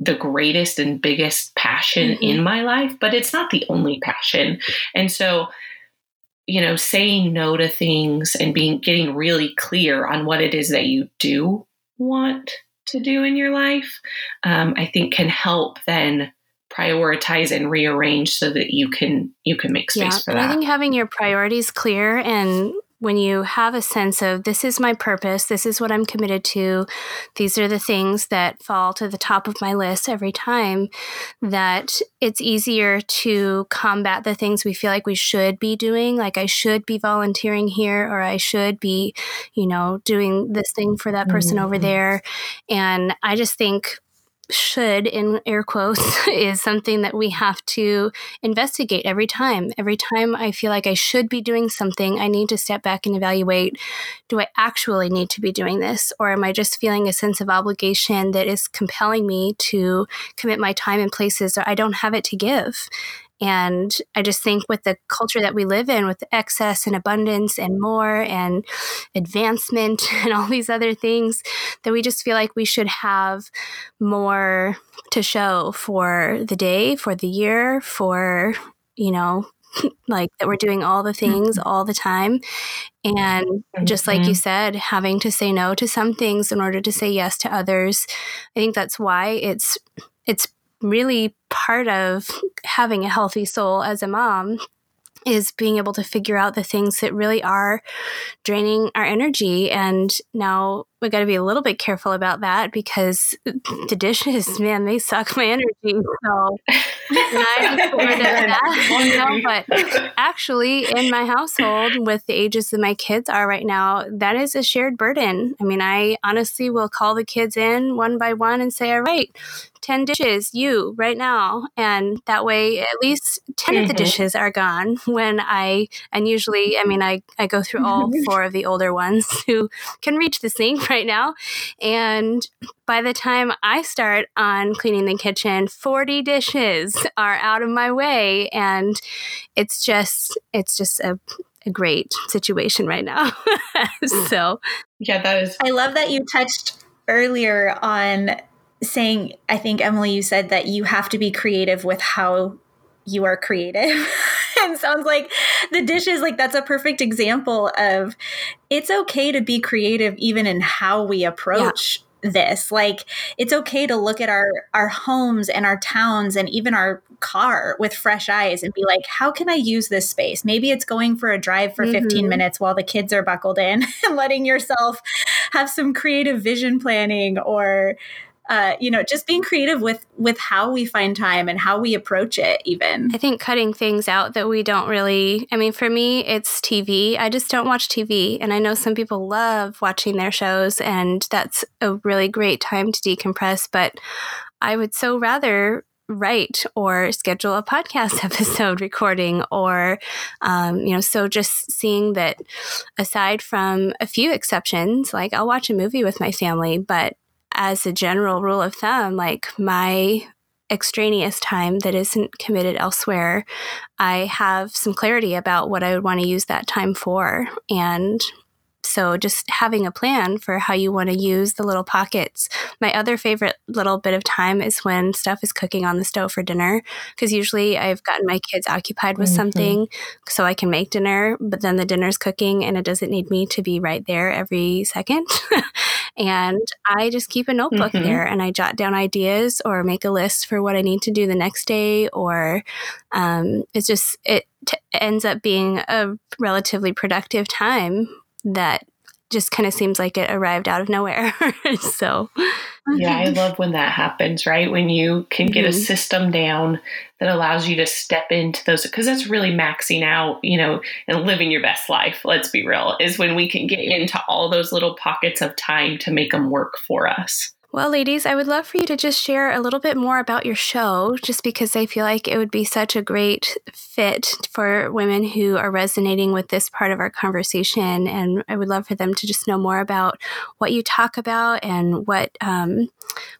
the greatest and biggest passion mm-hmm. in my life, but it's not the only passion. And so you know, saying no to things and being getting really clear on what it is that you do want to do in your life, um, I think can help then prioritize and rearrange so that you can you can make space yeah, for that. I think having your priorities clear and when you have a sense of this is my purpose, this is what I'm committed to, these are the things that fall to the top of my list every time, that it's easier to combat the things we feel like we should be doing. Like, I should be volunteering here, or I should be, you know, doing this thing for that person mm-hmm. over there. And I just think should in air quotes is something that we have to investigate every time. Every time i feel like i should be doing something i need to step back and evaluate do i actually need to be doing this? Or am i just feeling a sense of obligation that is compelling me to commit my time in places that i don't have it to give and I just think with the culture that we live in, with excess and abundance and more and advancement and all these other things, that we just feel like we should have more to show for the day, for the year, for, you know, like that we're doing all the things mm-hmm. all the time. And just like you mm-hmm. said, having to say no to some things in order to say yes to others. I think that's why it's it's really part of having a healthy soul as a mom is being able to figure out the things that really are draining our energy. And now we got to be a little bit careful about that because the dishes, man, they suck my energy. So I'm that, you know, but actually, in my household, with the ages that my kids are right now, that is a shared burden. I mean, I honestly will call the kids in one by one and say, all right, 10 dishes, you right now. And that way, at least 10 mm-hmm. of the mm-hmm. dishes are gone when I, and usually, I mean, I, I go through all four of the older ones who can reach the sink right now. And by the time I start on cleaning the kitchen, 40 dishes are out of my way. And it's just, it's just a, a great situation right now. so, yeah, that is. I love that you touched earlier on saying, I think, Emily, you said that you have to be creative with how you are creative. and sounds like the dishes, like that's a perfect example of it's okay to be creative even in how we approach this. Like it's okay to look at our our homes and our towns and even our car with fresh eyes and be like, how can I use this space? Maybe it's going for a drive for mm-hmm. 15 minutes while the kids are buckled in and letting yourself have some creative vision planning or uh, you know, just being creative with with how we find time and how we approach it. Even I think cutting things out that we don't really. I mean, for me, it's TV. I just don't watch TV, and I know some people love watching their shows, and that's a really great time to decompress. But I would so rather write or schedule a podcast episode recording or um, you know so just seeing that aside from a few exceptions like i'll watch a movie with my family but as a general rule of thumb, like my extraneous time that isn't committed elsewhere, I have some clarity about what I would want to use that time for. And so just having a plan for how you want to use the little pockets. My other favorite little bit of time is when stuff is cooking on the stove for dinner because usually I've gotten my kids occupied with mm-hmm. something so I can make dinner, but then the dinner's cooking and it doesn't need me to be right there every second. and I just keep a notebook mm-hmm. there and I jot down ideas or make a list for what I need to do the next day or um, it's just it t- ends up being a relatively productive time that just kind of seems like it arrived out of nowhere. so, yeah, I love when that happens, right? When you can get mm-hmm. a system down that allows you to step into those, because that's really maxing out, you know, and living your best life. Let's be real, is when we can get into all those little pockets of time to make them work for us. Well, ladies, I would love for you to just share a little bit more about your show, just because I feel like it would be such a great fit for women who are resonating with this part of our conversation. And I would love for them to just know more about what you talk about and what um,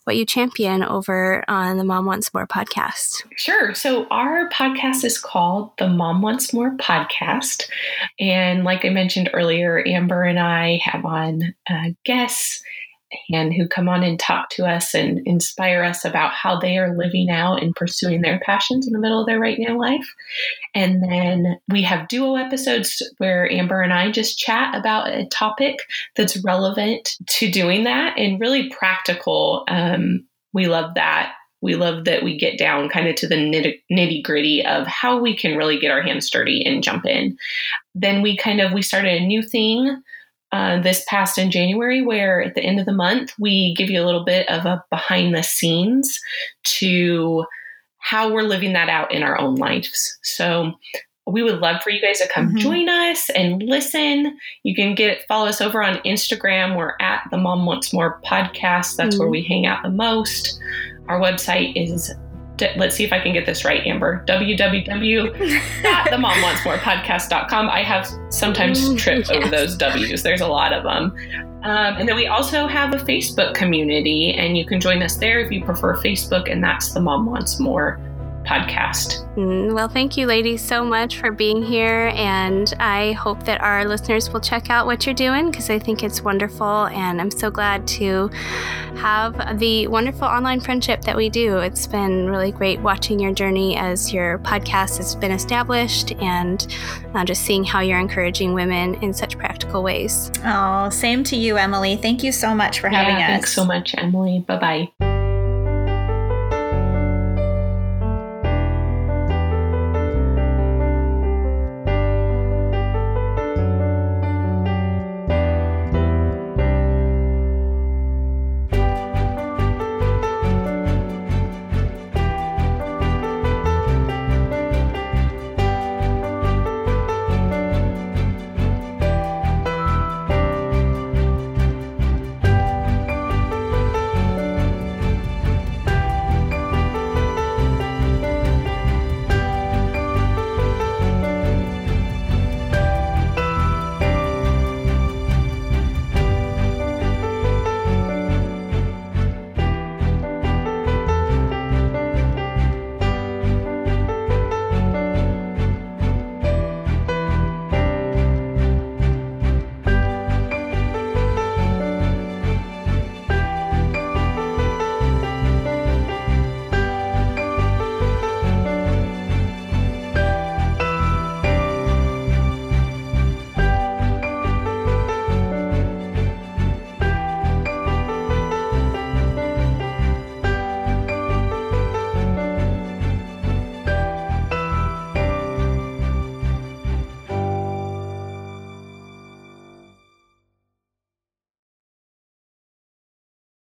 what you champion over on the Mom Wants More podcast. Sure. So our podcast is called the Mom Wants More podcast, and like I mentioned earlier, Amber and I have on uh, guests and who come on and talk to us and inspire us about how they are living out and pursuing their passions in the middle of their right now life. And then we have duo episodes where Amber and I just chat about a topic that's relevant to doing that and really practical. Um, we love that. We love that we get down kind of to the nitty gritty of how we can really get our hands dirty and jump in. Then we kind of we started a new thing uh, this past in January, where at the end of the month, we give you a little bit of a behind the scenes to how we're living that out in our own lives. So we would love for you guys to come mm-hmm. join us and listen. You can get follow us over on Instagram. We're at the Mom Wants More podcast. That's mm-hmm. where we hang out the most. Our website is let's see if I can get this right, Amber. www.themomwantsmorepodcast.com. I have sometimes tripped yes. over those W's. There's a lot of them. Um, and then we also have a Facebook community, and you can join us there if you prefer Facebook, and that's the Mom Wants More podcast. Mm, well, thank you, ladies, so much for being here. And I hope that our listeners will check out what you're doing because I think it's wonderful. And I'm so glad to have the wonderful online friendship that we do. It's been really great watching your journey as your podcast has been established and uh, just seeing how you're encouraging women in such practical ways. Oh, same to you, Emily. Thank you so much for yeah, having us. Thanks so much, Emily. Bye bye.